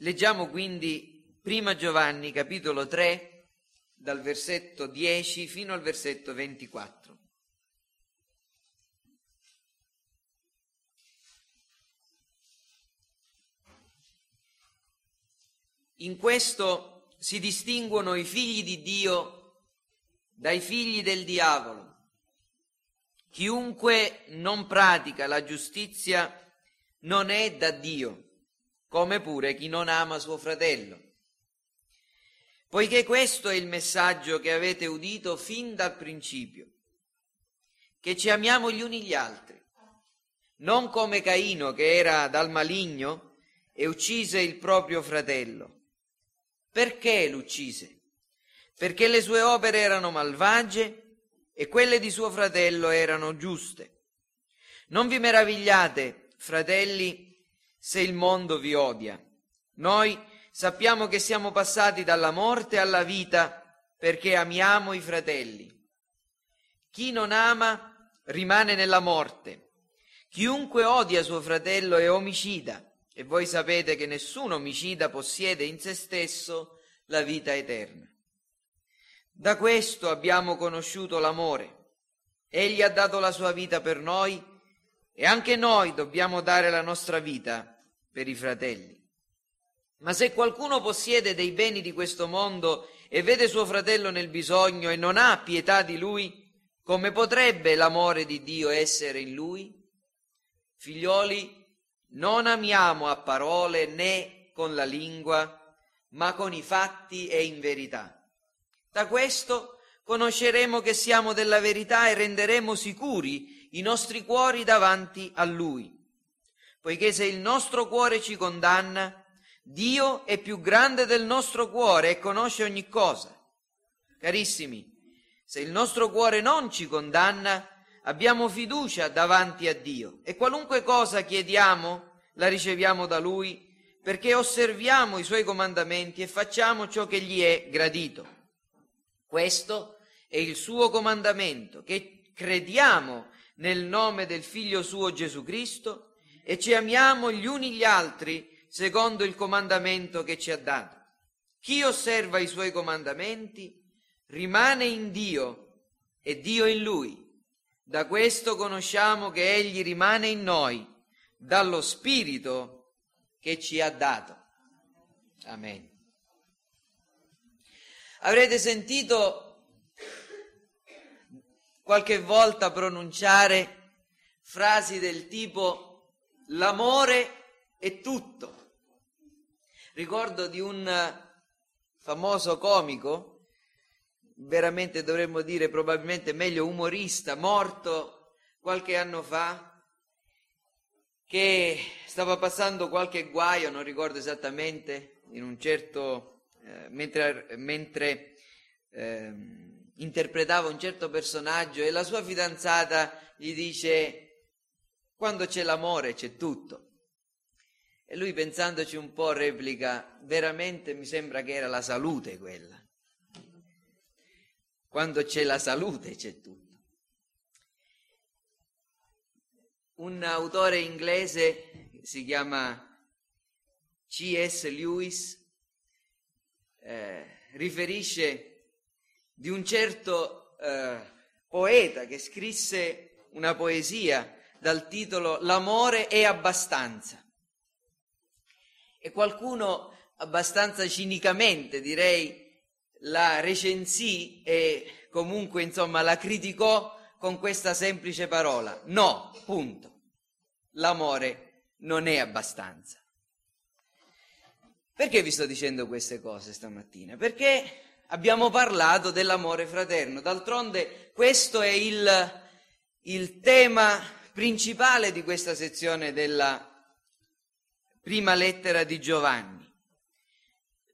Leggiamo quindi prima Giovanni capitolo 3 dal versetto 10 fino al versetto 24. In questo si distinguono i figli di Dio dai figli del diavolo. Chiunque non pratica la giustizia non è da Dio, come pure chi non ama suo fratello. Poiché questo è il messaggio che avete udito fin dal principio, che ci amiamo gli uni gli altri, non come Caino che era dal maligno e uccise il proprio fratello. Perché l'uccise? Perché le sue opere erano malvagie e quelle di suo fratello erano giuste. Non vi meravigliate, fratelli, se il mondo vi odia. Noi sappiamo che siamo passati dalla morte alla vita perché amiamo i fratelli. Chi non ama rimane nella morte. Chiunque odia suo fratello è omicida e voi sapete che nessun omicida possiede in se stesso la vita eterna. Da questo abbiamo conosciuto l'amore. Egli ha dato la sua vita per noi e anche noi dobbiamo dare la nostra vita per i fratelli. Ma se qualcuno possiede dei beni di questo mondo e vede suo fratello nel bisogno e non ha pietà di lui, come potrebbe l'amore di Dio essere in lui? Figlioli, non amiamo a parole né con la lingua, ma con i fatti e in verità. Da questo conosceremo che siamo della verità e renderemo sicuri i nostri cuori davanti a Lui. Poiché se il nostro cuore ci condanna, Dio è più grande del nostro cuore e conosce ogni cosa. Carissimi, se il nostro cuore non ci condanna, abbiamo fiducia davanti a Dio e qualunque cosa chiediamo la riceviamo da Lui perché osserviamo i Suoi comandamenti e facciamo ciò che gli è gradito. Questo è il suo comandamento, che crediamo nel nome del Figlio suo Gesù Cristo e ci amiamo gli uni gli altri secondo il comandamento che ci ha dato. Chi osserva i suoi comandamenti rimane in Dio e Dio in lui. Da questo conosciamo che Egli rimane in noi, dallo Spirito che ci ha dato. Amen. Avrete sentito qualche volta pronunciare frasi del tipo l'amore è tutto. Ricordo di un famoso comico veramente dovremmo dire probabilmente meglio umorista, morto qualche anno fa, che stava passando qualche guaio, non ricordo esattamente, in un certo, eh, mentre, mentre eh, interpretava un certo personaggio e la sua fidanzata gli dice quando c'è l'amore c'è tutto. E lui pensandoci un po' replica, veramente mi sembra che era la salute quella quando c'è la salute c'è tutto. Un autore inglese si chiama C.S. Lewis eh, riferisce di un certo eh, poeta che scrisse una poesia dal titolo L'amore è abbastanza. E qualcuno abbastanza cinicamente, direi, la recensì e comunque insomma la criticò con questa semplice parola. No, punto. L'amore non è abbastanza. Perché vi sto dicendo queste cose stamattina? Perché abbiamo parlato dell'amore fraterno. D'altronde questo è il, il tema principale di questa sezione della prima lettera di Giovanni.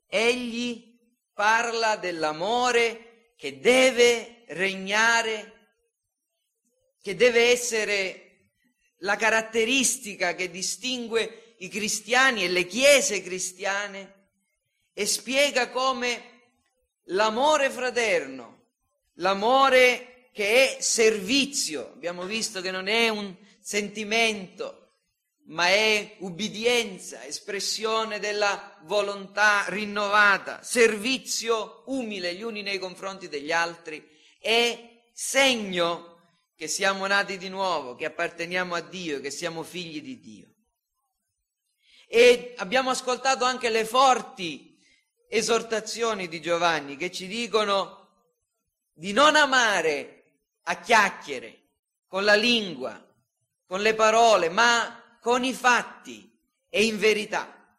Egli parla dell'amore che deve regnare, che deve essere la caratteristica che distingue i cristiani e le chiese cristiane e spiega come l'amore fraterno, l'amore che è servizio, abbiamo visto che non è un sentimento, ma è ubbidienza, espressione della volontà rinnovata, servizio umile gli uni nei confronti degli altri, è segno che siamo nati di nuovo, che apparteniamo a Dio, che siamo figli di Dio. E abbiamo ascoltato anche le forti esortazioni di Giovanni che ci dicono di non amare a chiacchiere, con la lingua, con le parole, ma con i fatti e in verità.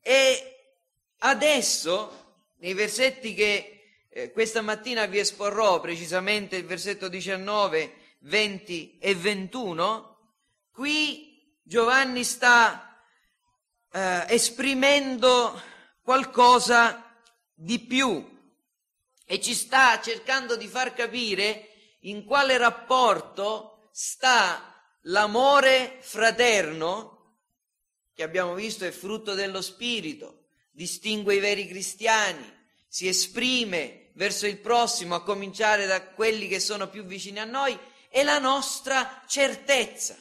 E adesso, nei versetti che eh, questa mattina vi esporrò, precisamente il versetto 19, 20 e 21, qui Giovanni sta eh, esprimendo qualcosa di più e ci sta cercando di far capire in quale rapporto sta l'amore fraterno che abbiamo visto è frutto dello Spirito, distingue i veri cristiani, si esprime verso il prossimo, a cominciare da quelli che sono più vicini a noi, è la nostra certezza,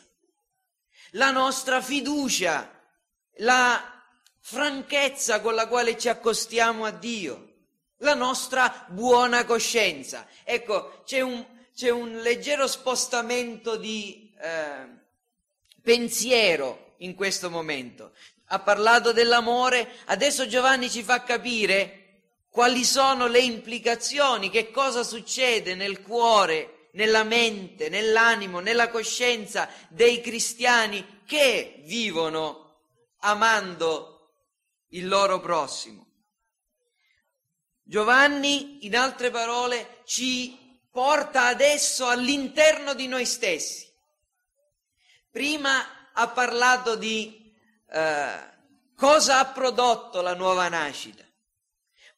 la nostra fiducia, la franchezza con la quale ci accostiamo a Dio, la nostra buona coscienza. Ecco, c'è un, c'è un leggero spostamento di eh, pensiero in questo momento. Ha parlato dell'amore, adesso Giovanni ci fa capire quali sono le implicazioni, che cosa succede nel cuore, nella mente, nell'animo, nella coscienza dei cristiani che vivono amando il loro prossimo. Giovanni, in altre parole, ci porta adesso all'interno di noi stessi. Prima ha parlato di eh, cosa ha prodotto la nuova nascita,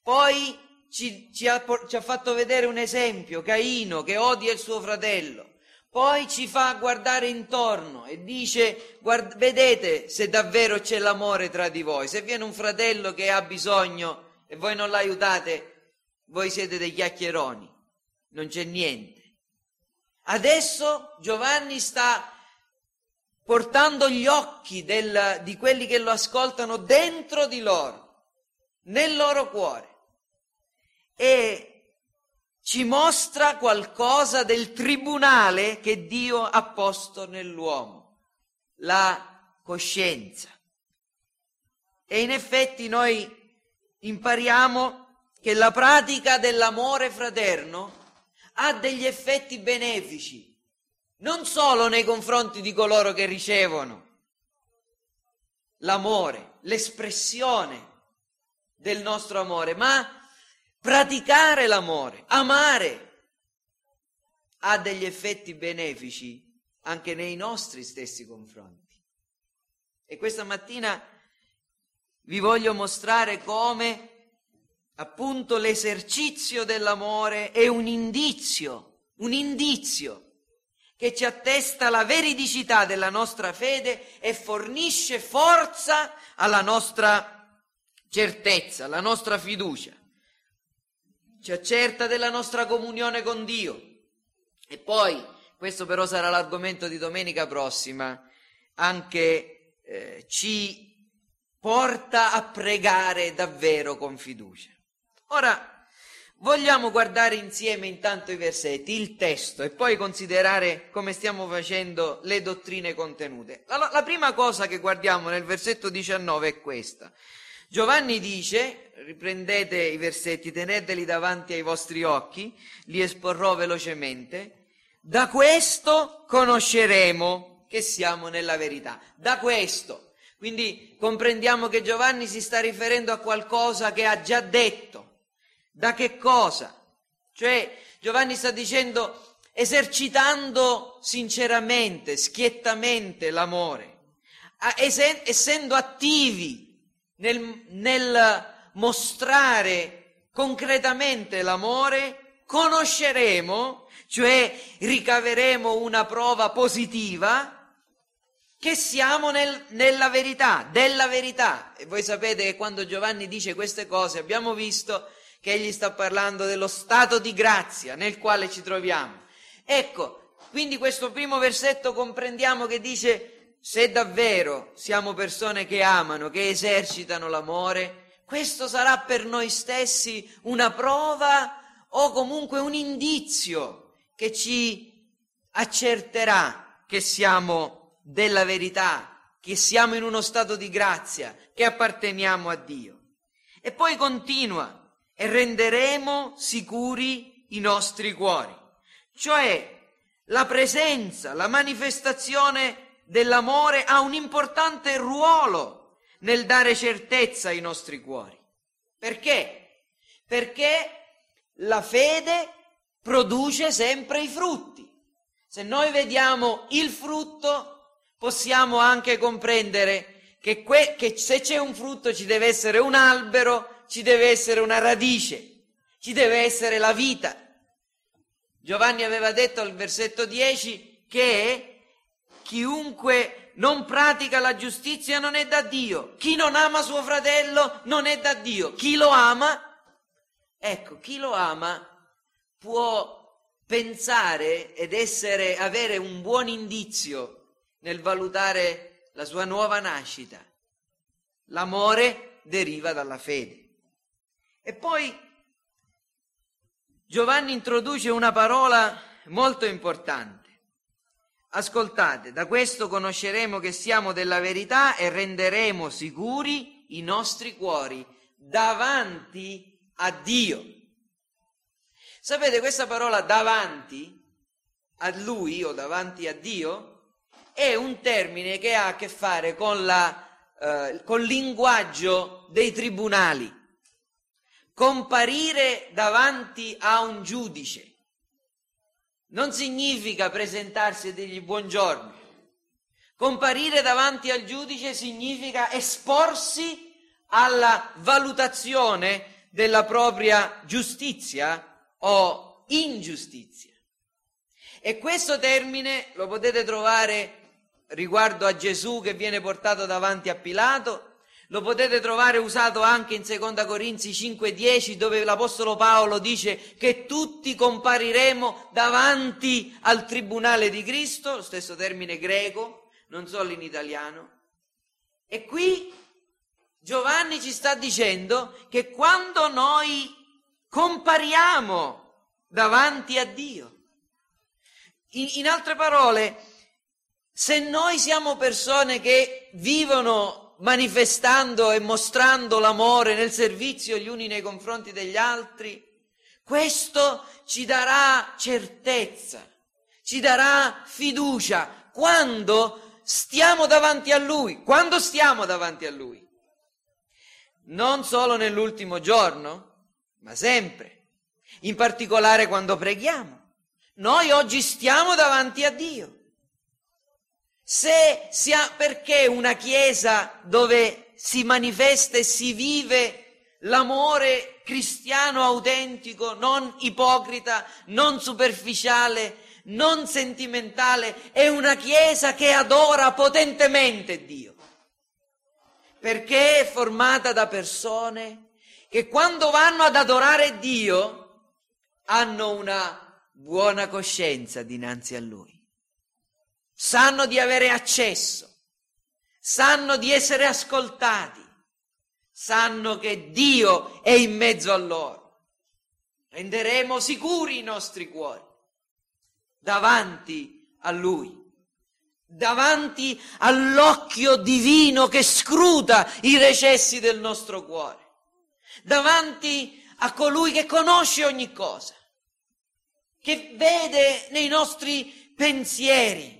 poi ci, ci, ha, ci ha fatto vedere un esempio, Caino che odia il suo fratello, poi ci fa guardare intorno e dice guard- vedete se davvero c'è l'amore tra di voi, se viene un fratello che ha bisogno e voi non l'aiutate, voi siete dei chiacchieroni non c'è niente. Adesso Giovanni sta portando gli occhi del, di quelli che lo ascoltano dentro di loro, nel loro cuore, e ci mostra qualcosa del tribunale che Dio ha posto nell'uomo, la coscienza. E in effetti noi impariamo che la pratica dell'amore fraterno ha degli effetti benefici, non solo nei confronti di coloro che ricevono l'amore, l'espressione del nostro amore, ma praticare l'amore, amare, ha degli effetti benefici anche nei nostri stessi confronti. E questa mattina vi voglio mostrare come appunto l'esercizio dell'amore è un indizio, un indizio che ci attesta la veridicità della nostra fede e fornisce forza alla nostra certezza, alla nostra fiducia. Ci accerta della nostra comunione con Dio. E poi, questo però sarà l'argomento di domenica prossima, anche eh, ci porta a pregare davvero con fiducia. Ora, vogliamo guardare insieme intanto i versetti, il testo e poi considerare come stiamo facendo le dottrine contenute. La, la prima cosa che guardiamo nel versetto 19 è questa. Giovanni dice, riprendete i versetti, teneteli davanti ai vostri occhi, li esporrò velocemente, da questo conosceremo che siamo nella verità. Da questo. Quindi comprendiamo che Giovanni si sta riferendo a qualcosa che ha già detto. Da che cosa? Cioè Giovanni sta dicendo esercitando sinceramente, schiettamente l'amore, essendo attivi nel, nel mostrare concretamente l'amore, conosceremo, cioè ricaveremo una prova positiva che siamo nel, nella verità, della verità. E voi sapete che quando Giovanni dice queste cose abbiamo visto che egli sta parlando dello stato di grazia nel quale ci troviamo. Ecco, quindi questo primo versetto comprendiamo che dice se davvero siamo persone che amano, che esercitano l'amore, questo sarà per noi stessi una prova o comunque un indizio che ci accerterà che siamo della verità, che siamo in uno stato di grazia, che apparteniamo a Dio. E poi continua, e renderemo sicuri i nostri cuori. Cioè la presenza, la manifestazione dell'amore ha un importante ruolo nel dare certezza ai nostri cuori. Perché? Perché la fede produce sempre i frutti. Se noi vediamo il frutto, possiamo anche comprendere che, que- che se c'è un frutto ci deve essere un albero ci deve essere una radice, ci deve essere la vita. Giovanni aveva detto al versetto 10 che chiunque non pratica la giustizia non è da Dio, chi non ama suo fratello non è da Dio, chi lo ama, ecco, chi lo ama può pensare ed essere, avere un buon indizio nel valutare la sua nuova nascita. L'amore deriva dalla fede. E poi Giovanni introduce una parola molto importante. Ascoltate, da questo conosceremo che siamo della verità e renderemo sicuri i nostri cuori davanti a Dio. Sapete, questa parola davanti a Lui o davanti a Dio è un termine che ha a che fare con, la, eh, con il linguaggio dei tribunali comparire davanti a un giudice non significa presentarsi e dirgli buongiorno. Comparire davanti al giudice significa esporsi alla valutazione della propria giustizia o ingiustizia. E questo termine lo potete trovare riguardo a Gesù che viene portato davanti a Pilato, lo potete trovare usato anche in Seconda Corinzi 5:10 dove l'Apostolo Paolo dice che tutti compariremo davanti al tribunale di Cristo, lo stesso termine greco, non solo in italiano. E qui Giovanni ci sta dicendo che quando noi compariamo davanti a Dio, in, in altre parole, se noi siamo persone che vivono manifestando e mostrando l'amore nel servizio gli uni nei confronti degli altri, questo ci darà certezza, ci darà fiducia quando stiamo davanti a Lui, quando stiamo davanti a Lui. Non solo nell'ultimo giorno, ma sempre, in particolare quando preghiamo. Noi oggi stiamo davanti a Dio. Se si ha, perché una chiesa dove si manifesta e si vive l'amore cristiano autentico, non ipocrita, non superficiale, non sentimentale, è una chiesa che adora potentemente Dio. Perché è formata da persone che quando vanno ad adorare Dio hanno una buona coscienza dinanzi a Lui sanno di avere accesso, sanno di essere ascoltati, sanno che Dio è in mezzo a loro. Renderemo sicuri i nostri cuori davanti a Lui, davanti all'occhio divino che scruta i recessi del nostro cuore, davanti a colui che conosce ogni cosa, che vede nei nostri pensieri,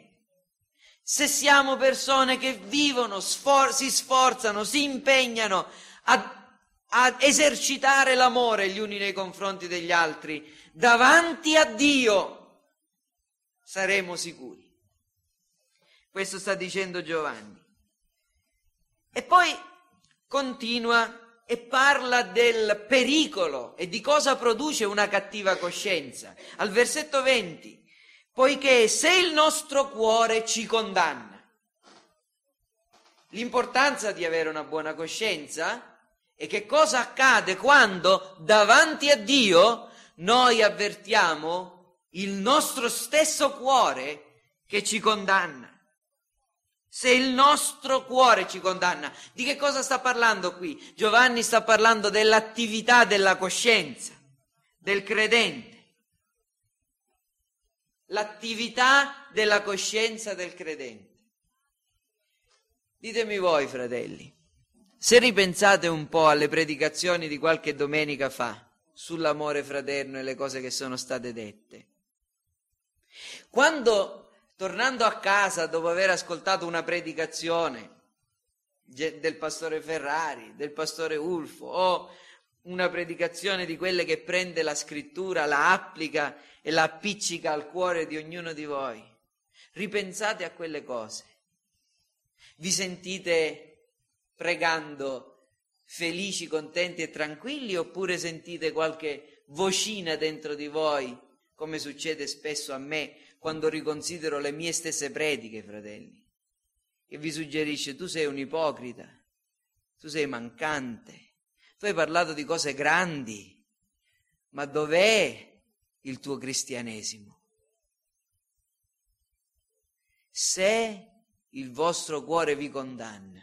se siamo persone che vivono, sfor- si sforzano, si impegnano a, a esercitare l'amore gli uni nei confronti degli altri, davanti a Dio saremo sicuri. Questo sta dicendo Giovanni. E poi continua e parla del pericolo e di cosa produce una cattiva coscienza. Al versetto 20 poiché se il nostro cuore ci condanna, l'importanza di avere una buona coscienza è che cosa accade quando davanti a Dio noi avvertiamo il nostro stesso cuore che ci condanna. se il nostro cuore ci condanna. Di che cosa sta parlando qui? Giovanni sta parlando dell'attività della coscienza, del credente. L'attività della coscienza del credente. Ditemi voi, fratelli, se ripensate un po' alle predicazioni di qualche domenica fa sull'amore fraterno e le cose che sono state dette, quando tornando a casa dopo aver ascoltato una predicazione del pastore Ferrari, del pastore Ulfo o una predicazione di quelle che prende la scrittura, la applica e la appiccica al cuore di ognuno di voi. Ripensate a quelle cose. Vi sentite pregando felici, contenti e tranquilli oppure sentite qualche vocina dentro di voi, come succede spesso a me quando riconsidero le mie stesse prediche, fratelli, che vi suggerisce tu sei un ipocrita, tu sei mancante, tu hai parlato di cose grandi, ma dov'è il tuo cristianesimo? Se il vostro cuore vi condanna,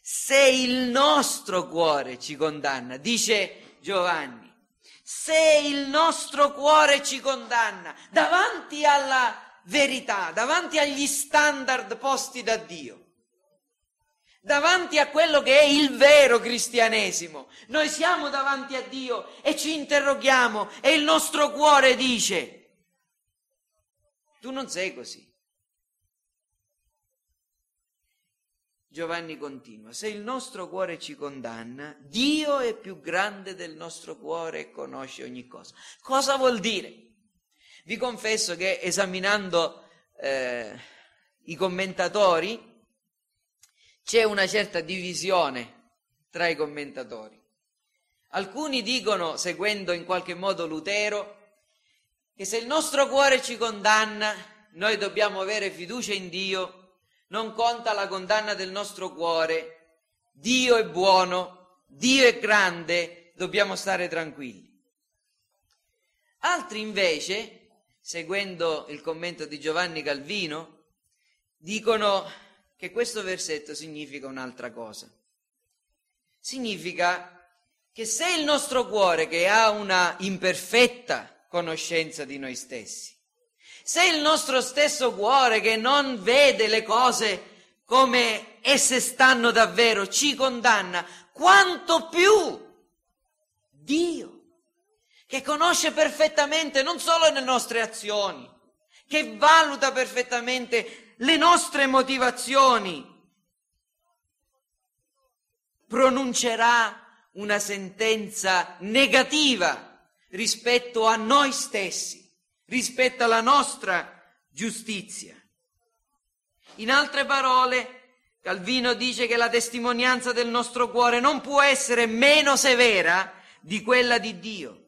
se il nostro cuore ci condanna, dice Giovanni, se il nostro cuore ci condanna davanti alla verità, davanti agli standard posti da Dio, davanti a quello che è il vero cristianesimo. Noi siamo davanti a Dio e ci interroghiamo e il nostro cuore dice, tu non sei così. Giovanni continua, se il nostro cuore ci condanna, Dio è più grande del nostro cuore e conosce ogni cosa. Cosa vuol dire? Vi confesso che esaminando eh, i commentatori c'è una certa divisione tra i commentatori. Alcuni dicono, seguendo in qualche modo Lutero, che se il nostro cuore ci condanna, noi dobbiamo avere fiducia in Dio non conta la condanna del nostro cuore, Dio è buono, Dio è grande, dobbiamo stare tranquilli. Altri invece, seguendo il commento di Giovanni Calvino, dicono che questo versetto significa un'altra cosa. Significa che se il nostro cuore, che ha una imperfetta conoscenza di noi stessi, se il nostro stesso cuore che non vede le cose come esse stanno davvero ci condanna, quanto più Dio, che conosce perfettamente non solo le nostre azioni, che valuta perfettamente le nostre motivazioni, pronuncerà una sentenza negativa rispetto a noi stessi rispetto alla nostra giustizia. In altre parole, Calvino dice che la testimonianza del nostro cuore non può essere meno severa di quella di Dio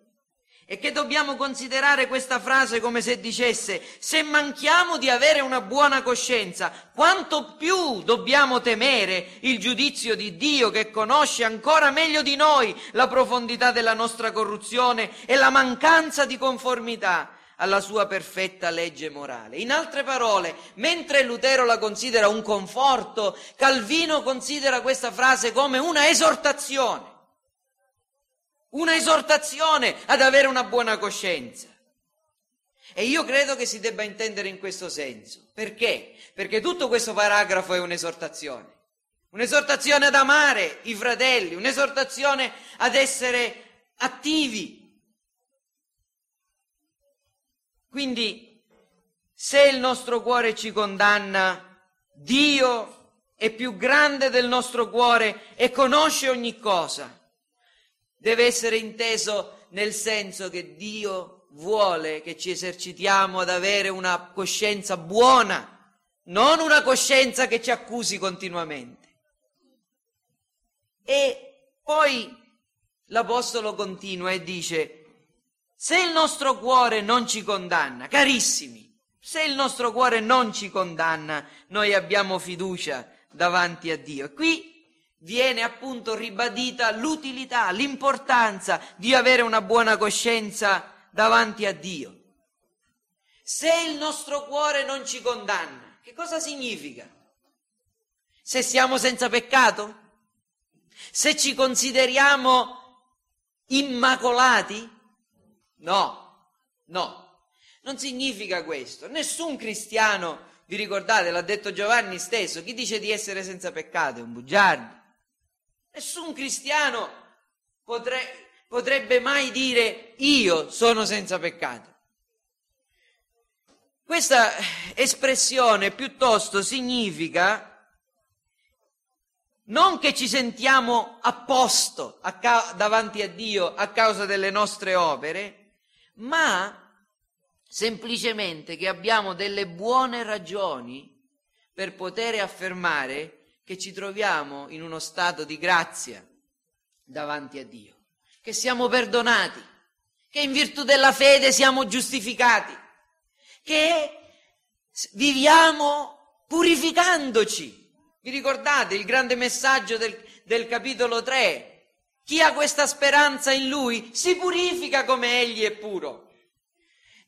e che dobbiamo considerare questa frase come se dicesse se manchiamo di avere una buona coscienza, quanto più dobbiamo temere il giudizio di Dio che conosce ancora meglio di noi la profondità della nostra corruzione e la mancanza di conformità alla sua perfetta legge morale. In altre parole, mentre Lutero la considera un conforto, Calvino considera questa frase come una esortazione, una esortazione ad avere una buona coscienza. E io credo che si debba intendere in questo senso. Perché? Perché tutto questo paragrafo è un'esortazione. Un'esortazione ad amare i fratelli, un'esortazione ad essere attivi, Quindi, se il nostro cuore ci condanna, Dio è più grande del nostro cuore e conosce ogni cosa. Deve essere inteso nel senso che Dio vuole che ci esercitiamo ad avere una coscienza buona, non una coscienza che ci accusi continuamente. E poi l'Apostolo continua e dice, se il nostro cuore non ci condanna, carissimi, se il nostro cuore non ci condanna, noi abbiamo fiducia davanti a Dio. E qui viene appunto ribadita l'utilità, l'importanza di avere una buona coscienza davanti a Dio. Se il nostro cuore non ci condanna, che cosa significa? Se siamo senza peccato? Se ci consideriamo immacolati? No, no, non significa questo. Nessun cristiano, vi ricordate, l'ha detto Giovanni stesso, chi dice di essere senza peccato è un bugiardo. Nessun cristiano potre, potrebbe mai dire io sono senza peccato. Questa espressione piuttosto significa non che ci sentiamo a posto a ca- davanti a Dio a causa delle nostre opere, ma semplicemente che abbiamo delle buone ragioni per poter affermare che ci troviamo in uno stato di grazia davanti a Dio, che siamo perdonati, che in virtù della fede siamo giustificati, che viviamo purificandoci vi ricordate il grande messaggio del, del capitolo 3? Chi ha questa speranza in lui si purifica come egli è puro.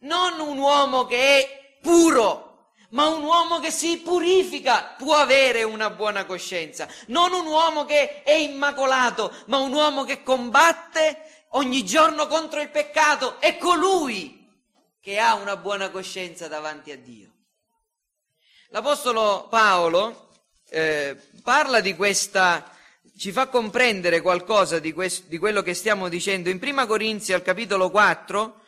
Non un uomo che è puro, ma un uomo che si purifica può avere una buona coscienza. Non un uomo che è immacolato, ma un uomo che combatte ogni giorno contro il peccato. È colui che ha una buona coscienza davanti a Dio. L'Apostolo Paolo eh, parla di questa, ci fa comprendere qualcosa di, questo, di, quello che stiamo dicendo. In Prima Corinzi al capitolo 4,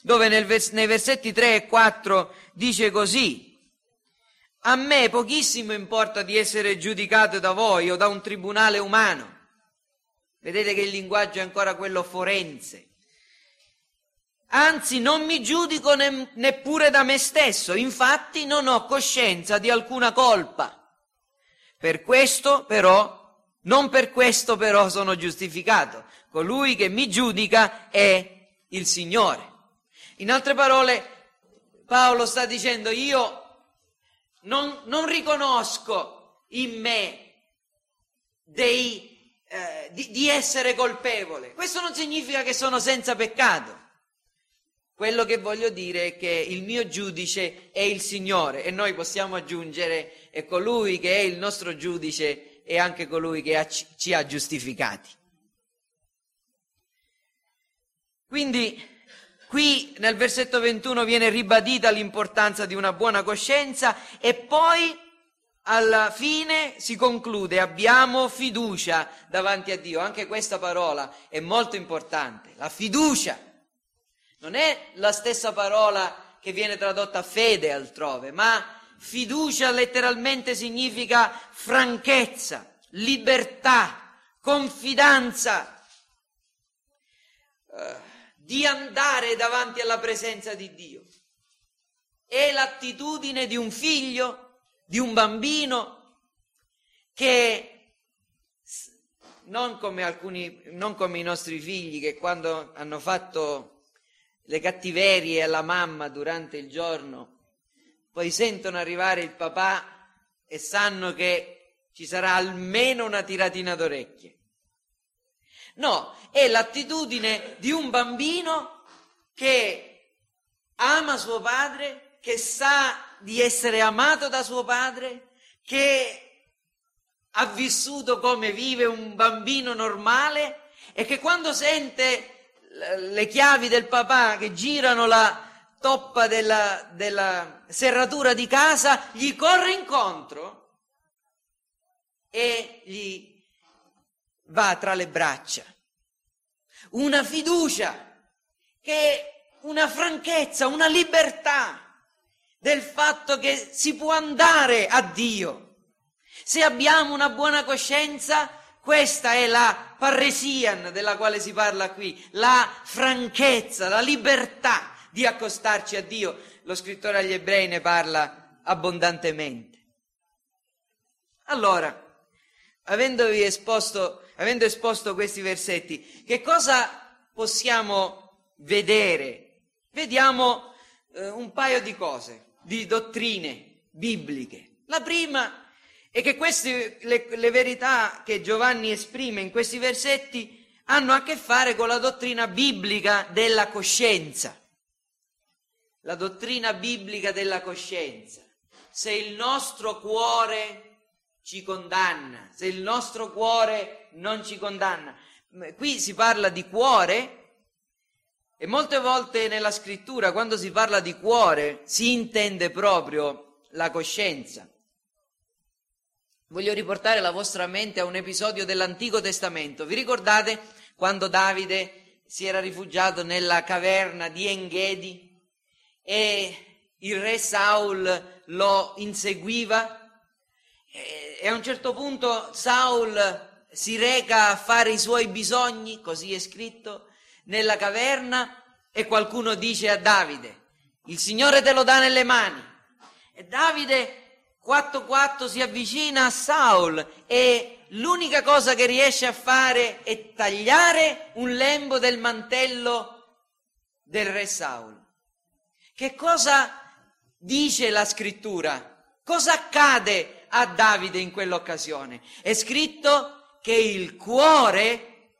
dove vers- nei versetti 3 e 4 dice così, a me pochissimo importa di essere giudicato da voi o da un tribunale umano. Vedete che il linguaggio è ancora quello forense. Anzi, non mi giudico ne- neppure da me stesso, infatti non ho coscienza di alcuna colpa. Per questo però, non per questo però sono giustificato. Colui che mi giudica è il Signore. In altre parole, Paolo sta dicendo io non, non riconosco in me dei, eh, di, di essere colpevole. Questo non significa che sono senza peccato. Quello che voglio dire è che il mio giudice è il Signore e noi possiamo aggiungere è colui che è il nostro giudice e anche colui che ha, ci ha giustificati. Quindi qui nel versetto 21 viene ribadita l'importanza di una buona coscienza e poi alla fine si conclude abbiamo fiducia davanti a Dio. Anche questa parola è molto importante, la fiducia. Non è la stessa parola che viene tradotta fede altrove, ma fiducia letteralmente significa franchezza, libertà, confidenza, eh, di andare davanti alla presenza di Dio. È l'attitudine di un figlio, di un bambino che non come alcuni, non come i nostri figli che quando hanno fatto le cattiverie alla mamma durante il giorno, poi sentono arrivare il papà e sanno che ci sarà almeno una tiratina d'orecchie. No, è l'attitudine di un bambino che ama suo padre, che sa di essere amato da suo padre, che ha vissuto come vive un bambino normale e che quando sente le chiavi del papà che girano la toppa della, della serratura di casa, gli corre incontro e gli va tra le braccia. Una fiducia che è una franchezza, una libertà del fatto che si può andare a Dio. Se abbiamo una buona coscienza, questa è la parresian della quale si parla qui, la franchezza, la libertà di accostarci a Dio. Lo scrittore agli ebrei ne parla abbondantemente. Allora, avendovi esposto, avendo esposto questi versetti, che cosa possiamo vedere? Vediamo eh, un paio di cose, di dottrine bibliche. La prima e che queste, le, le verità che Giovanni esprime in questi versetti hanno a che fare con la dottrina biblica della coscienza. La dottrina biblica della coscienza. Se il nostro cuore ci condanna, se il nostro cuore non ci condanna. Qui si parla di cuore e molte volte nella scrittura, quando si parla di cuore, si intende proprio la coscienza. Voglio riportare la vostra mente a un episodio dell'Antico Testamento. Vi ricordate quando Davide si era rifugiato nella caverna di Enghedi e il re Saul lo inseguiva? E a un certo punto Saul si reca a fare i suoi bisogni, così è scritto, nella caverna e qualcuno dice a Davide, il Signore te lo dà nelle mani. E Davide 4-4 si avvicina a Saul e l'unica cosa che riesce a fare è tagliare un lembo del mantello del re Saul. Che cosa dice la scrittura? Cosa accade a Davide in quell'occasione? È scritto che il cuore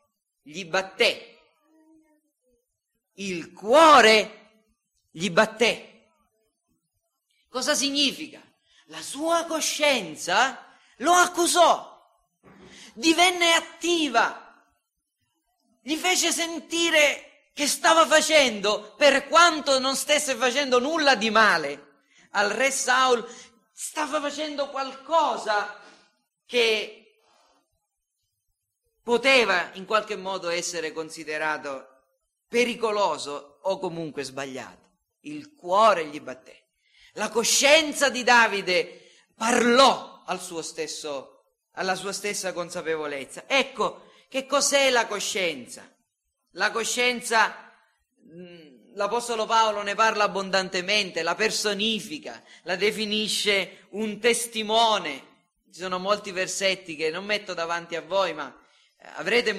gli batté il cuore gli batté. Cosa significa? La sua coscienza lo accusò, divenne attiva, gli fece sentire che stava facendo, per quanto non stesse facendo nulla di male, al re Saul stava facendo qualcosa che poteva in qualche modo essere considerato pericoloso o comunque sbagliato. Il cuore gli batté. La coscienza di Davide parlò al suo stesso, alla sua stessa consapevolezza. Ecco, che cos'è la coscienza? La coscienza, mm, l'Apostolo Paolo ne parla abbondantemente, la personifica, la definisce un testimone. Ci sono molti versetti che non metto davanti a voi, ma Avrete,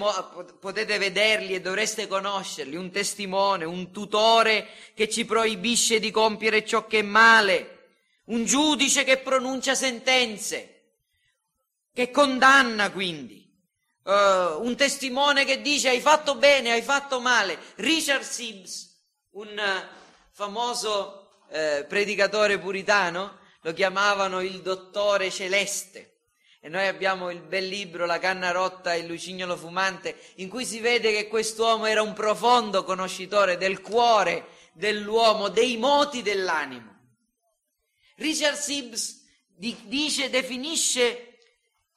potete vederli e dovreste conoscerli, un testimone, un tutore che ci proibisce di compiere ciò che è male, un giudice che pronuncia sentenze, che condanna quindi, uh, un testimone che dice hai fatto bene, hai fatto male. Richard Sibbs, un uh, famoso uh, predicatore puritano, lo chiamavano il dottore celeste e noi abbiamo il bel libro La canna rotta e il lucignolo fumante, in cui si vede che quest'uomo era un profondo conoscitore del cuore dell'uomo, dei moti dell'animo. Richard Sibbs dice, definisce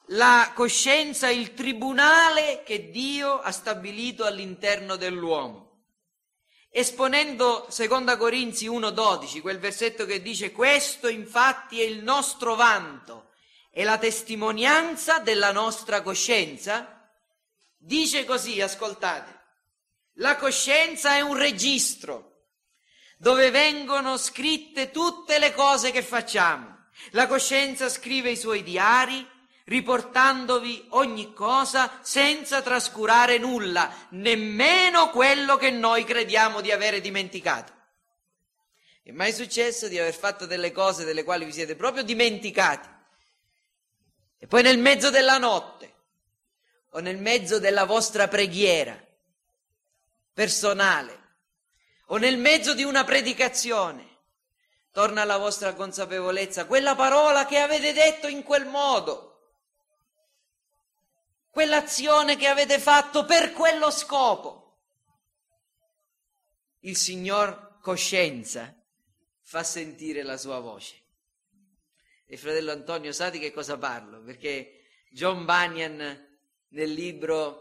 la coscienza il tribunale che Dio ha stabilito all'interno dell'uomo. Esponendo 2 Corinzi 1,12, quel versetto che dice questo infatti è il nostro vanto è la testimonianza della nostra coscienza? Dice così, ascoltate, la coscienza è un registro dove vengono scritte tutte le cose che facciamo. La coscienza scrive i suoi diari, riportandovi ogni cosa senza trascurare nulla, nemmeno quello che noi crediamo di avere dimenticato. È mai successo di aver fatto delle cose delle quali vi siete proprio dimenticati e poi nel mezzo della notte o nel mezzo della vostra preghiera personale o nel mezzo di una predicazione, torna alla vostra consapevolezza quella parola che avete detto in quel modo, quell'azione che avete fatto per quello scopo. Il Signor coscienza fa sentire la sua voce il fratello Antonio sa di che cosa parlo, perché John Bunyan nel libro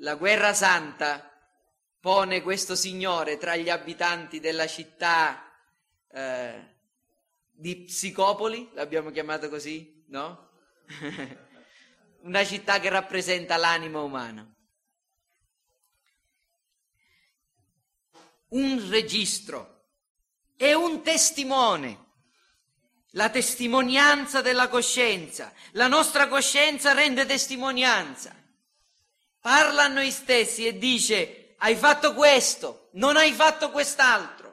La guerra santa pone questo signore tra gli abitanti della città eh, di Psicopoli, l'abbiamo chiamato così, no? Una città che rappresenta l'animo umano. Un registro e un testimone la testimonianza della coscienza. La nostra coscienza rende testimonianza. Parla a noi stessi e dice hai fatto questo, non hai fatto quest'altro.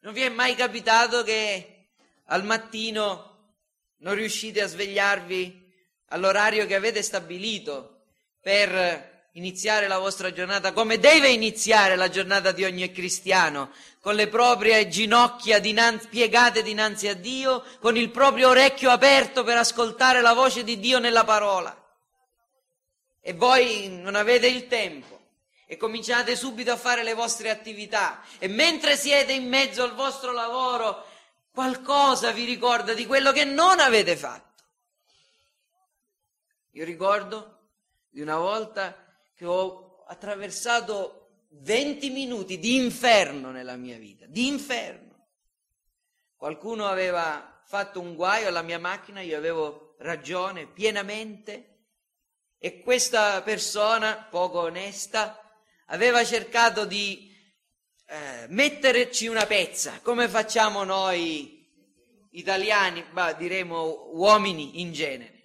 Non vi è mai capitato che al mattino non riuscite a svegliarvi all'orario che avete stabilito per iniziare la vostra giornata come deve iniziare la giornata di ogni cristiano, con le proprie ginocchia dinanzi, piegate dinanzi a Dio, con il proprio orecchio aperto per ascoltare la voce di Dio nella parola. E voi non avete il tempo e cominciate subito a fare le vostre attività e mentre siete in mezzo al vostro lavoro qualcosa vi ricorda di quello che non avete fatto. Io ricordo di una volta che ho attraversato 20 minuti di inferno nella mia vita, di inferno. Qualcuno aveva fatto un guaio alla mia macchina, io avevo ragione pienamente e questa persona, poco onesta, aveva cercato di eh, metterci una pezza, come facciamo noi italiani, bah, diremo uomini in genere.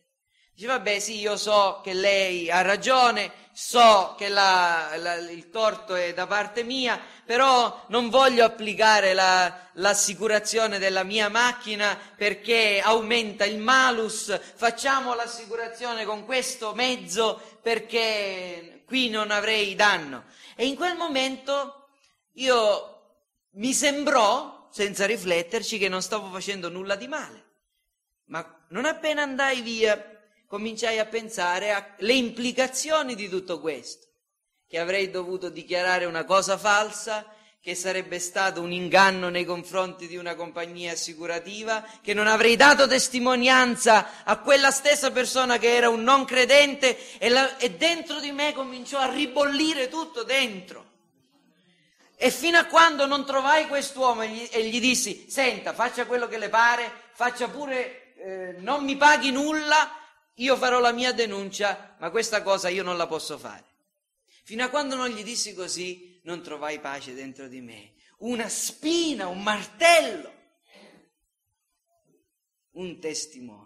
Dice, vabbè, sì, io so che lei ha ragione, so che la, la, il torto è da parte mia, però non voglio applicare la, l'assicurazione della mia macchina perché aumenta il malus, facciamo l'assicurazione con questo mezzo perché qui non avrei danno. E in quel momento io mi sembrò, senza rifletterci, che non stavo facendo nulla di male. Ma non appena andai via cominciai a pensare alle implicazioni di tutto questo, che avrei dovuto dichiarare una cosa falsa, che sarebbe stato un inganno nei confronti di una compagnia assicurativa, che non avrei dato testimonianza a quella stessa persona che era un non credente e, la, e dentro di me cominciò a ribollire tutto dentro. E fino a quando non trovai quest'uomo e gli, e gli dissi, senta, faccia quello che le pare, faccia pure, eh, non mi paghi nulla, io farò la mia denuncia, ma questa cosa io non la posso fare. Fino a quando non gli dissi così, non trovai pace dentro di me. Una spina, un martello, un testimone.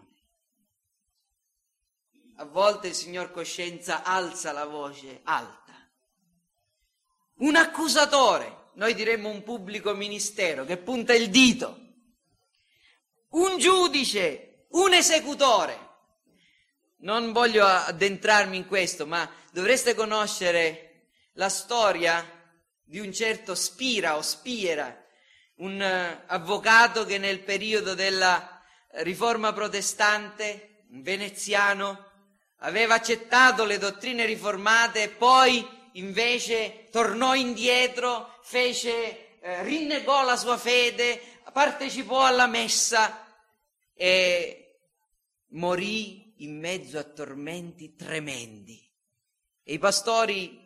A volte il signor Coscienza alza la voce alta. Un accusatore, noi diremmo un pubblico ministero che punta il dito. Un giudice, un esecutore non voglio addentrarmi in questo, ma dovreste conoscere la storia di un certo Spira o Spiera, un uh, avvocato che nel periodo della riforma protestante, un veneziano, aveva accettato le dottrine riformate poi invece tornò indietro, fece, eh, rinnegò la sua fede, partecipò alla messa e morì in mezzo a tormenti tremendi. E i pastori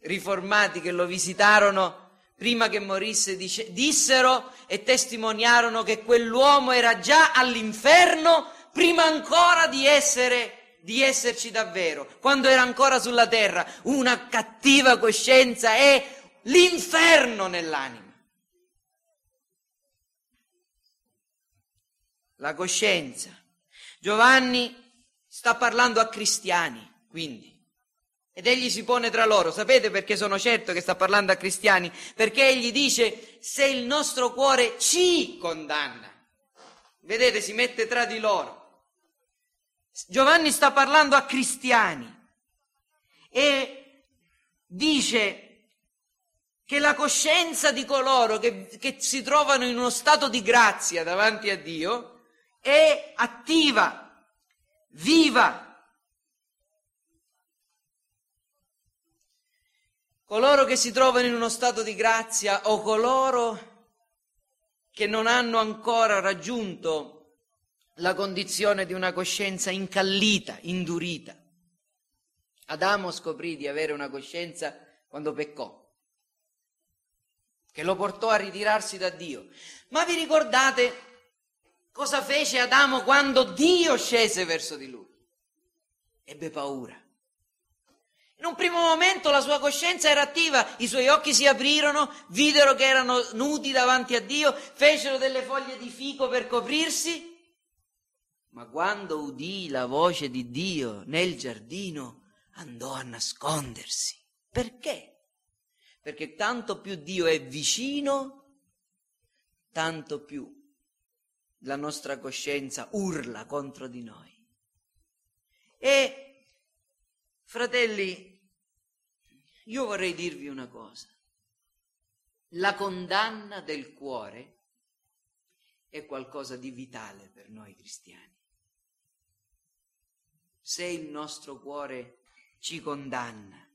riformati che lo visitarono prima che morisse dice, dissero e testimoniarono che quell'uomo era già all'inferno prima ancora di essere di esserci davvero, quando era ancora sulla terra, una cattiva coscienza è l'inferno nell'anima. La coscienza. Giovanni sta parlando a cristiani, quindi. Ed egli si pone tra loro. Sapete perché sono certo che sta parlando a cristiani? Perché egli dice se il nostro cuore ci condanna. Vedete, si mette tra di loro. Giovanni sta parlando a cristiani e dice che la coscienza di coloro che, che si trovano in uno stato di grazia davanti a Dio è attiva, viva. Coloro che si trovano in uno stato di grazia o coloro che non hanno ancora raggiunto la condizione di una coscienza incallita, indurita. Adamo scoprì di avere una coscienza quando peccò, che lo portò a ritirarsi da Dio. Ma vi ricordate Cosa fece Adamo quando Dio scese verso di lui? Ebbe paura. In un primo momento la sua coscienza era attiva, i suoi occhi si aprirono, videro che erano nudi davanti a Dio, fecero delle foglie di fico per coprirsi, ma quando udì la voce di Dio nel giardino andò a nascondersi. Perché? Perché tanto più Dio è vicino, tanto più la nostra coscienza urla contro di noi. E, fratelli, Io vorrei dirvi una cosa. La condanna del cuore è qualcosa di vitale per noi cristiani. Se il nostro cuore ci condanna,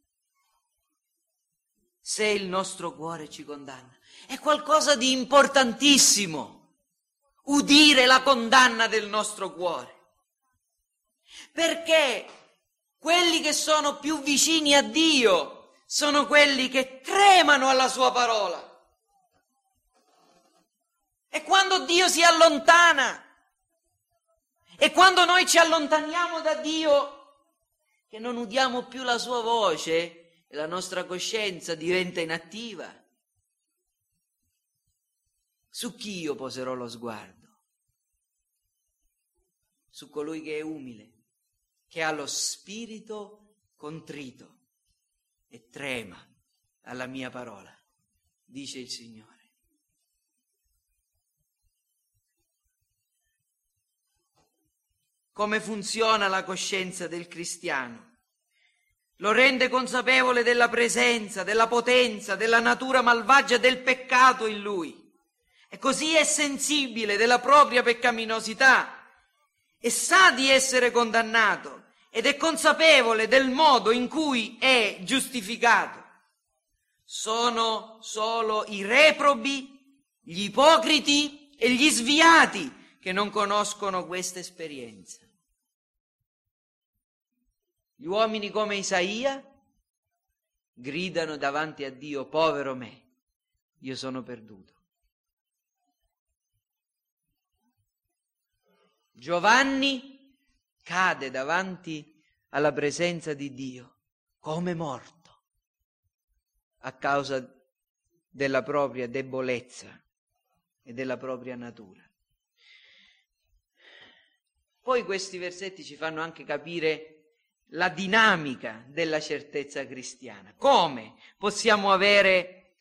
se il nostro cuore ci condanna, è qualcosa di importantissimo udire la condanna del nostro cuore. Perché quelli che sono più vicini a Dio sono quelli che tremano alla sua parola. E quando Dio si allontana, e quando noi ci allontaniamo da Dio, che non udiamo più la sua voce, la nostra coscienza diventa inattiva, su chi io poserò lo sguardo? Su colui che è umile, che ha lo spirito contrito e trema alla mia parola, dice il Signore. Come funziona la coscienza del cristiano? Lo rende consapevole della presenza, della potenza, della natura malvagia del peccato in lui e così è sensibile della propria peccaminosità e sa di essere condannato ed è consapevole del modo in cui è giustificato. Sono solo i reprobi, gli ipocriti e gli sviati che non conoscono questa esperienza. Gli uomini come Isaia gridano davanti a Dio, povero me, io sono perduto. Giovanni cade davanti alla presenza di Dio come morto a causa della propria debolezza e della propria natura. Poi questi versetti ci fanno anche capire la dinamica della certezza cristiana. Come possiamo avere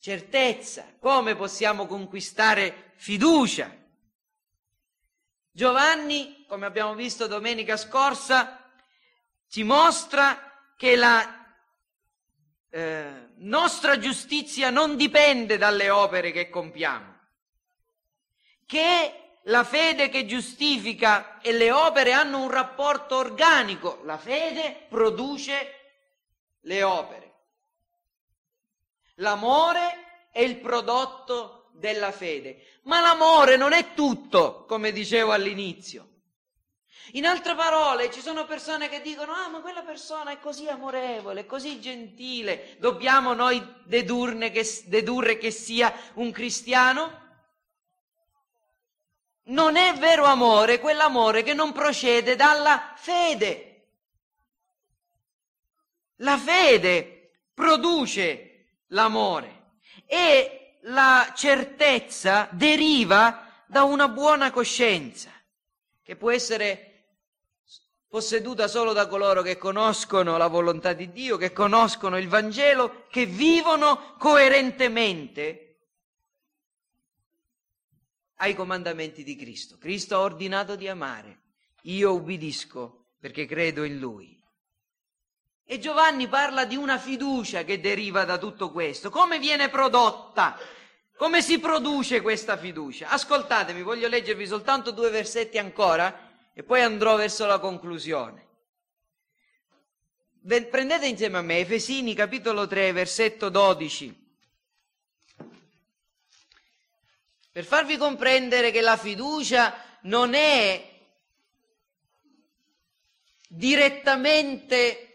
certezza? Come possiamo conquistare fiducia? Giovanni, come abbiamo visto domenica scorsa, ci mostra che la eh, nostra giustizia non dipende dalle opere che compiamo, che la fede che giustifica e le opere hanno un rapporto organico, la fede produce le opere. L'amore è il prodotto della fede. Ma l'amore non è tutto, come dicevo all'inizio. In altre parole, ci sono persone che dicono, ah, ma quella persona è così amorevole, così gentile, dobbiamo noi che, dedurre che sia un cristiano? Non è vero amore quell'amore che non procede dalla fede. La fede produce l'amore e la certezza deriva da una buona coscienza, che può essere posseduta solo da coloro che conoscono la volontà di Dio, che conoscono il Vangelo, che vivono coerentemente ai comandamenti di Cristo. Cristo ha ordinato di amare, io ubbidisco perché credo in Lui. E Giovanni parla di una fiducia che deriva da tutto questo. Come viene prodotta come si produce questa fiducia? Ascoltatemi, voglio leggervi soltanto due versetti ancora e poi andrò verso la conclusione. Prendete insieme a me Efesini capitolo 3 versetto 12 per farvi comprendere che la fiducia non è direttamente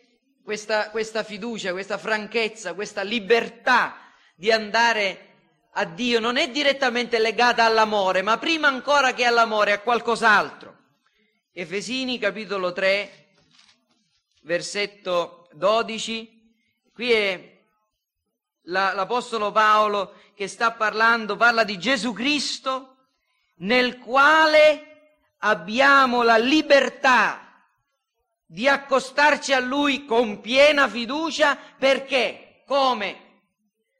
questa, questa fiducia, questa franchezza, questa libertà di andare a Dio non è direttamente legata all'amore, ma prima ancora che all'amore a qualcos'altro. Efesini capitolo 3, versetto 12, qui è la, l'Apostolo Paolo che sta parlando, parla di Gesù Cristo nel quale abbiamo la libertà di accostarci a Lui con piena fiducia perché? Come?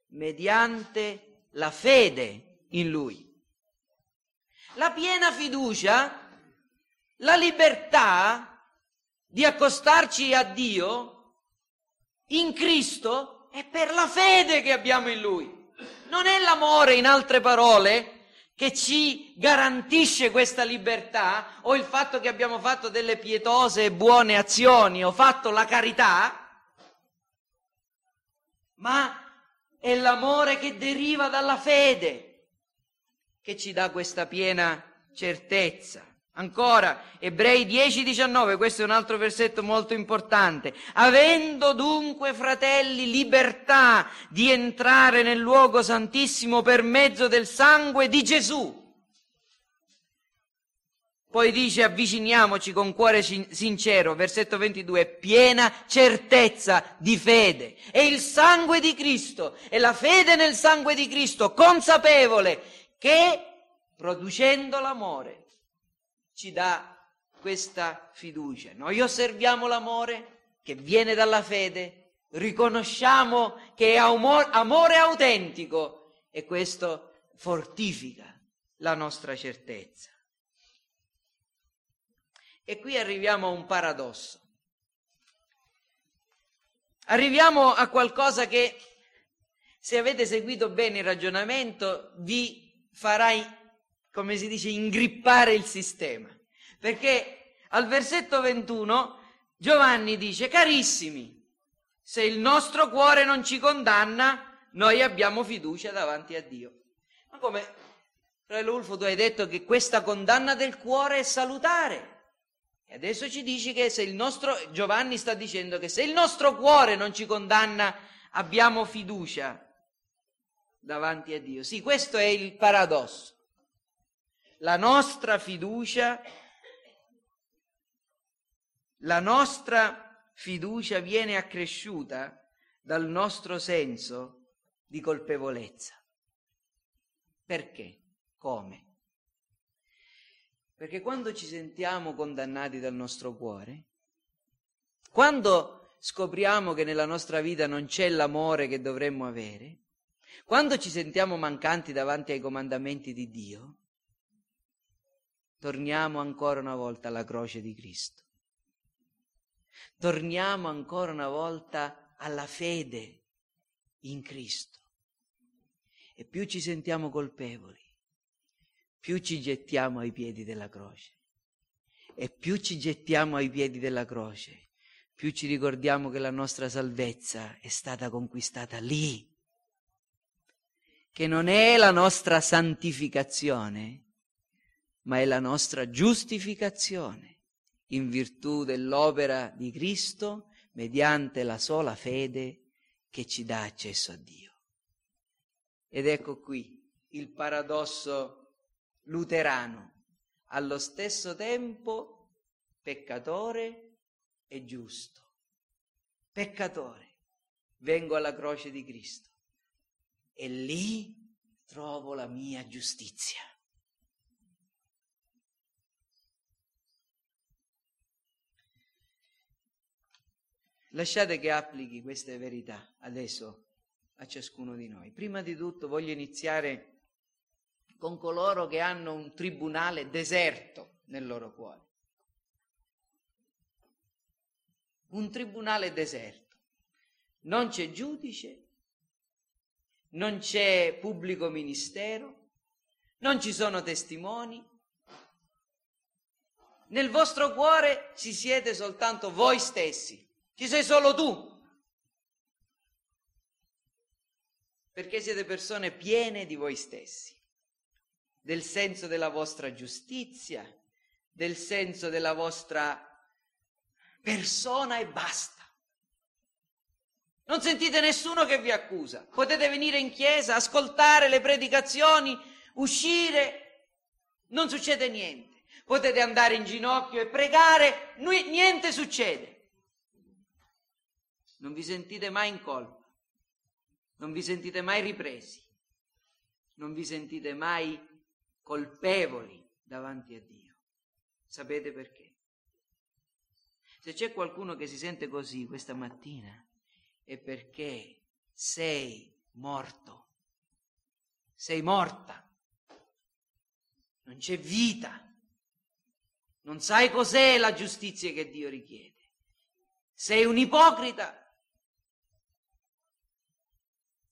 Mediante la fede in Lui. La piena fiducia, la libertà di accostarci a Dio in Cristo è per la fede che abbiamo in Lui. Non è l'amore, in altre parole, che ci garantisce questa libertà o il fatto che abbiamo fatto delle pietose e buone azioni o fatto la carità, ma è l'amore che deriva dalla fede che ci dà questa piena certezza. Ancora, Ebrei 10, 19, questo è un altro versetto molto importante. Avendo dunque, fratelli, libertà di entrare nel luogo santissimo per mezzo del sangue di Gesù. Poi dice avviciniamoci con cuore sincero, versetto 22, piena certezza di fede. È il sangue di Cristo, è la fede nel sangue di Cristo, consapevole che producendo l'amore ci dà questa fiducia. Noi osserviamo l'amore che viene dalla fede, riconosciamo che è amore autentico e questo fortifica la nostra certezza. E qui arriviamo a un paradosso. Arriviamo a qualcosa che, se avete seguito bene il ragionamento, vi farà come si dice, ingrippare il sistema. Perché al versetto 21 Giovanni dice, carissimi, se il nostro cuore non ci condanna, noi abbiamo fiducia davanti a Dio. Ma come, fratello Ulfo, tu hai detto che questa condanna del cuore è salutare. E adesso ci dici che se il nostro, Giovanni sta dicendo che se il nostro cuore non ci condanna, abbiamo fiducia davanti a Dio. Sì, questo è il paradosso la nostra fiducia, la nostra fiducia viene accresciuta dal nostro senso di colpevolezza. Perché? Come? Perché quando ci sentiamo condannati dal nostro cuore, quando scopriamo che nella nostra vita non c'è l'amore che dovremmo avere, quando ci sentiamo mancanti davanti ai comandamenti di Dio, torniamo ancora una volta alla croce di Cristo. Torniamo ancora una volta alla fede in Cristo. E più ci sentiamo colpevoli, più ci gettiamo ai piedi della croce. E più ci gettiamo ai piedi della croce, più ci ricordiamo che la nostra salvezza è stata conquistata lì, che non è la nostra santificazione, ma è la nostra giustificazione in virtù dell'opera di Cristo mediante la sola fede che ci dà accesso a Dio. Ed ecco qui il paradosso luterano, allo stesso tempo peccatore e giusto. Peccatore, vengo alla croce di Cristo e lì trovo la mia giustizia. Lasciate che applichi queste verità adesso a ciascuno di noi. Prima di tutto voglio iniziare con coloro che hanno un tribunale deserto nel loro cuore. Un tribunale deserto. Non c'è giudice, non c'è pubblico ministero, non ci sono testimoni. Nel vostro cuore ci siete soltanto voi stessi. Ci sei solo tu. Perché siete persone piene di voi stessi, del senso della vostra giustizia, del senso della vostra persona e basta. Non sentite nessuno che vi accusa. Potete venire in chiesa, ascoltare le predicazioni, uscire, non succede niente. Potete andare in ginocchio e pregare, niente succede non vi sentite mai in colpa, non vi sentite mai ripresi, non vi sentite mai colpevoli davanti a Dio. Sapete perché? Se c'è qualcuno che si sente così questa mattina è perché sei morto, sei morta, non c'è vita, non sai cos'è la giustizia che Dio richiede. Sei un ipocrita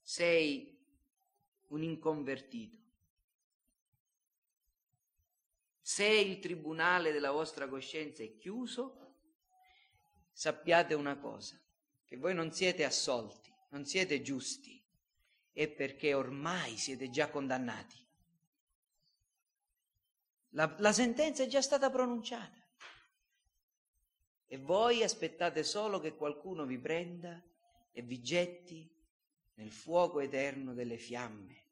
sei un inconvertito. Se il tribunale della vostra coscienza è chiuso, sappiate una cosa, che voi non siete assolti, non siete giusti, è perché ormai siete già condannati. La, la sentenza è già stata pronunciata. E voi aspettate solo che qualcuno vi prenda e vi getti nel fuoco eterno delle fiamme,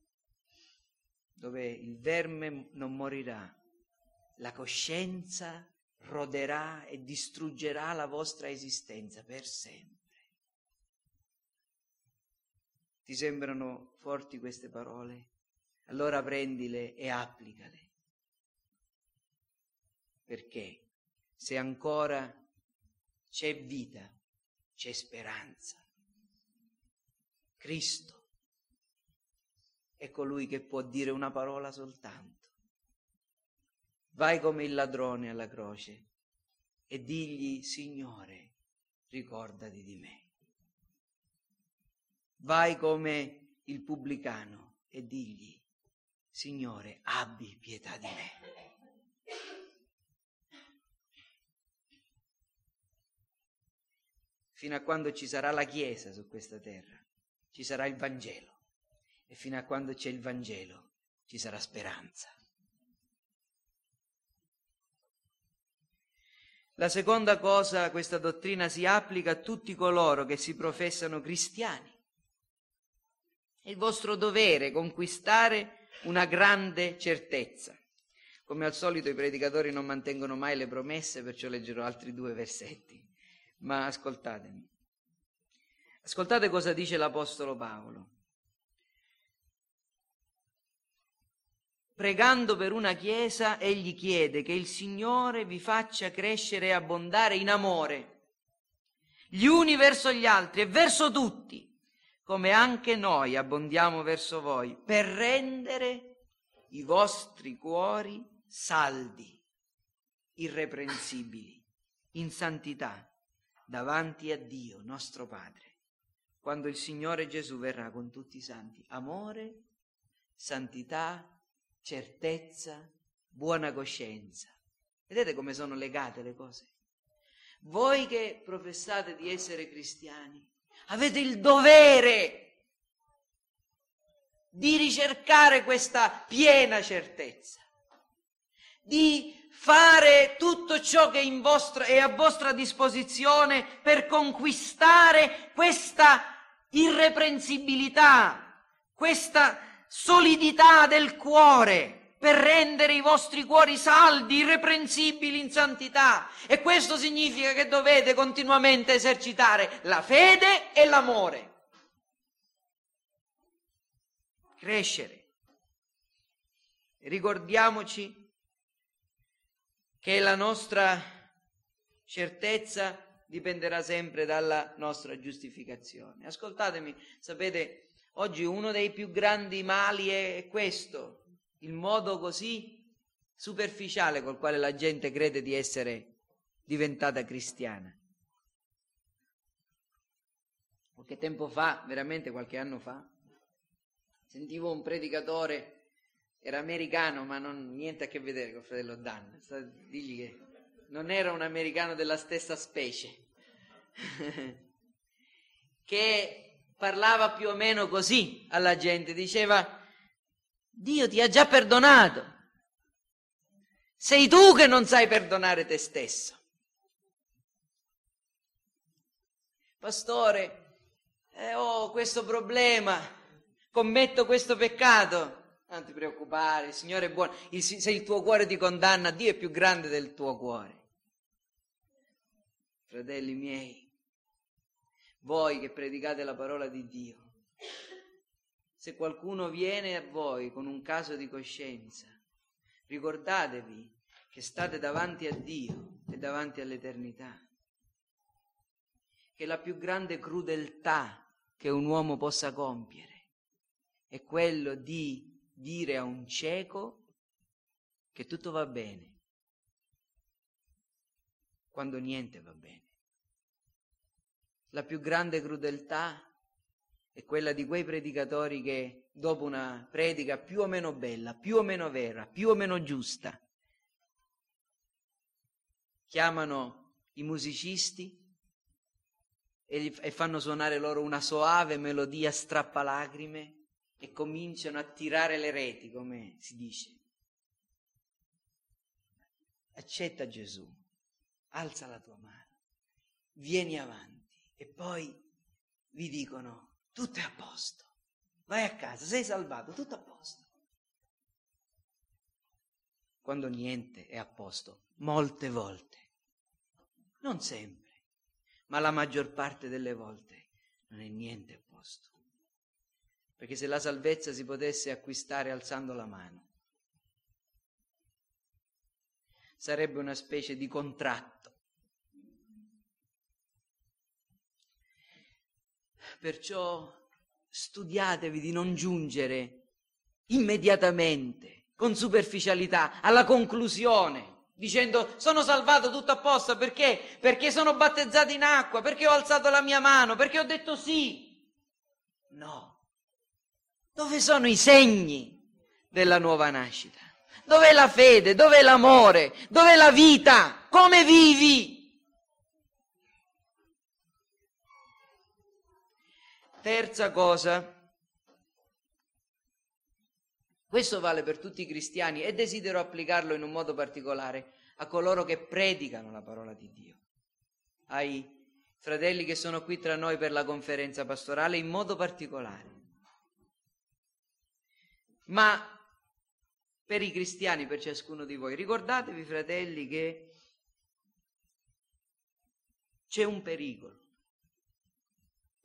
dove il verme non morirà, la coscienza roderà e distruggerà la vostra esistenza per sempre. Ti sembrano forti queste parole? Allora prendile e applicale. Perché se ancora c'è vita, c'è speranza. Cristo è colui che può dire una parola soltanto. Vai come il ladrone alla croce e digli, Signore, ricordati di me. Vai come il pubblicano e digli, Signore, abbi pietà di me. Fino a quando ci sarà la Chiesa su questa terra, ci sarà il Vangelo. E fino a quando c'è il Vangelo, ci sarà speranza. La seconda cosa, questa dottrina si applica a tutti coloro che si professano cristiani. È il vostro dovere conquistare una grande certezza. Come al solito i predicatori non mantengono mai le promesse, perciò leggerò altri due versetti. Ma ascoltatemi. Ascoltate cosa dice l'Apostolo Paolo. Pregando per una chiesa, egli chiede che il Signore vi faccia crescere e abbondare in amore, gli uni verso gli altri e verso tutti, come anche noi abbondiamo verso voi, per rendere i vostri cuori saldi, irreprensibili, in santità, davanti a Dio, nostro Padre, quando il Signore Gesù verrà con tutti i santi. Amore, santità, certezza, buona coscienza. Vedete come sono legate le cose? Voi che professate di essere cristiani, avete il dovere di ricercare questa piena certezza, di fare tutto ciò che vostra, è a vostra disposizione per conquistare questa irreprensibilità, questa solidità del cuore per rendere i vostri cuori saldi, irreprensibili in santità. E questo significa che dovete continuamente esercitare la fede e l'amore. Crescere. Ricordiamoci che la nostra certezza dipenderà sempre dalla nostra giustificazione. Ascoltatemi, sapete, Oggi uno dei più grandi mali è questo, il modo così superficiale col quale la gente crede di essere diventata cristiana. Qualche tempo fa, veramente qualche anno fa, sentivo un predicatore, era americano ma non, niente a che vedere con fratello Dan, digli che non era un americano della stessa specie, che parlava più o meno così alla gente, diceva, Dio ti ha già perdonato, sei tu che non sai perdonare te stesso. Pastore, eh, ho questo problema, commetto questo peccato. Non ti preoccupare, il Signore è buono. Il, se il tuo cuore ti condanna, Dio è più grande del tuo cuore. Fratelli miei, voi che predicate la parola di Dio. Se qualcuno viene a voi con un caso di coscienza, ricordatevi che state davanti a Dio e davanti all'eternità. Che la più grande crudeltà che un uomo possa compiere è quello di dire a un cieco che tutto va bene, quando niente va bene. La più grande crudeltà è quella di quei predicatori che dopo una predica più o meno bella, più o meno vera, più o meno giusta, chiamano i musicisti e, e fanno suonare loro una soave melodia strappalacrime e cominciano a tirare le reti, come si dice. Accetta Gesù, alza la tua mano, vieni avanti e poi vi dicono tutto è a posto, vai a casa, sei salvato, tutto a posto. Quando niente è a posto, molte volte, non sempre, ma la maggior parte delle volte non è niente a posto. Perché se la salvezza si potesse acquistare alzando la mano, sarebbe una specie di contratto. Perciò studiatevi di non giungere immediatamente, con superficialità, alla conclusione, dicendo sono salvato tutto a posto perché? Perché sono battezzato in acqua, perché ho alzato la mia mano, perché ho detto sì. No. Dove sono i segni della nuova nascita? Dov'è la fede? Dov'è l'amore? Dov'è la vita? Come vivi? Terza cosa, questo vale per tutti i cristiani e desidero applicarlo in un modo particolare a coloro che predicano la parola di Dio, ai fratelli che sono qui tra noi per la conferenza pastorale in modo particolare. Ma per i cristiani, per ciascuno di voi. Ricordatevi, fratelli, che c'è un pericolo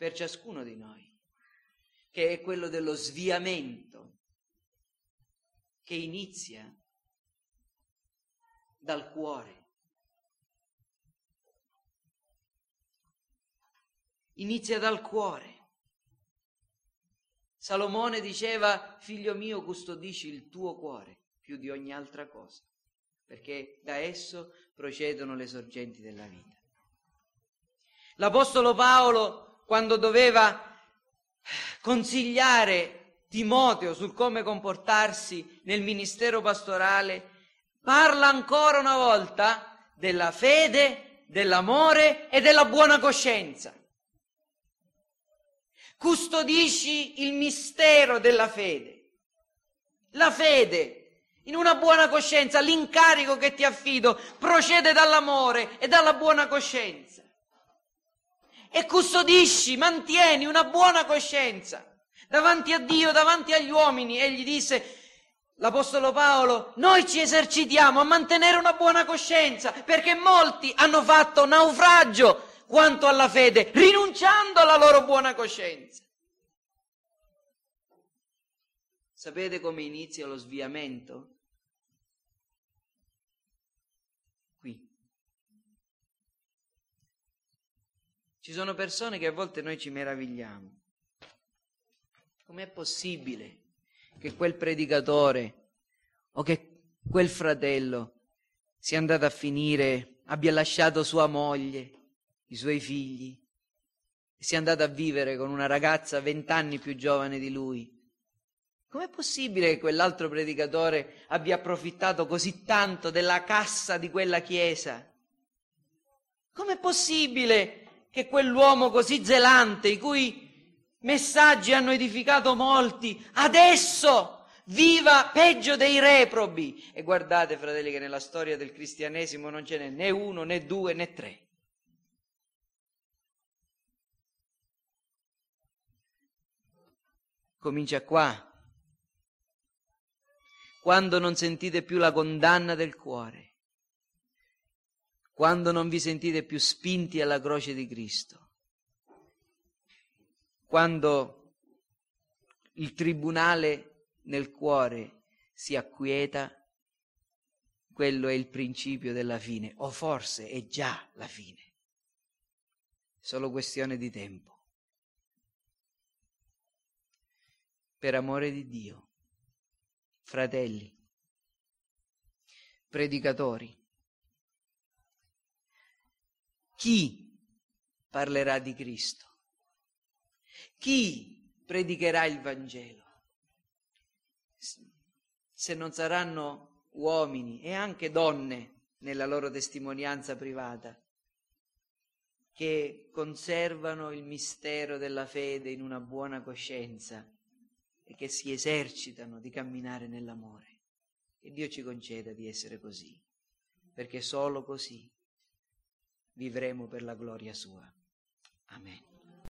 per ciascuno di noi, che è quello dello sviamento che inizia dal cuore. Inizia dal cuore. Salomone diceva, figlio mio, custodisci il tuo cuore più di ogni altra cosa, perché da esso procedono le sorgenti della vita. L'Apostolo Paolo, quando doveva consigliare Timoteo sul come comportarsi nel ministero pastorale, parla ancora una volta della fede, dell'amore e della buona coscienza custodisci il mistero della fede. La fede, in una buona coscienza, l'incarico che ti affido procede dall'amore e dalla buona coscienza. E custodisci, mantieni una buona coscienza davanti a Dio, davanti agli uomini. Egli disse, L'Apostolo Paolo, noi ci esercitiamo a mantenere una buona coscienza perché molti hanno fatto naufragio quanto alla fede, rinunciando alla loro buona coscienza. Sapete come inizia lo sviamento? Ci sono persone che a volte noi ci meravigliamo. Com'è possibile che quel predicatore o che quel fratello sia andato a finire, abbia lasciato sua moglie, i suoi figli, e sia andato a vivere con una ragazza vent'anni più giovane di lui. Com'è possibile che quell'altro predicatore abbia approfittato così tanto della cassa di quella chiesa? Com'è possibile che quell'uomo così zelante, i cui messaggi hanno edificato molti, adesso viva peggio dei reprobi? E guardate, fratelli, che nella storia del cristianesimo non ce n'è né uno, né due, né tre. comincia qua. Quando non sentite più la condanna del cuore, quando non vi sentite più spinti alla croce di Cristo, quando il tribunale nel cuore si acquieta, quello è il principio della fine, o forse è già la fine. Solo questione di tempo. per amore di Dio, fratelli, predicatori. Chi parlerà di Cristo? Chi predicherà il Vangelo. Se non saranno uomini e anche donne nella loro testimonianza privata, che conservano il mistero della fede in una buona coscienza e che si esercitano di camminare nell'amore. Che Dio ci conceda di essere così, perché solo così vivremo per la gloria sua. Amen.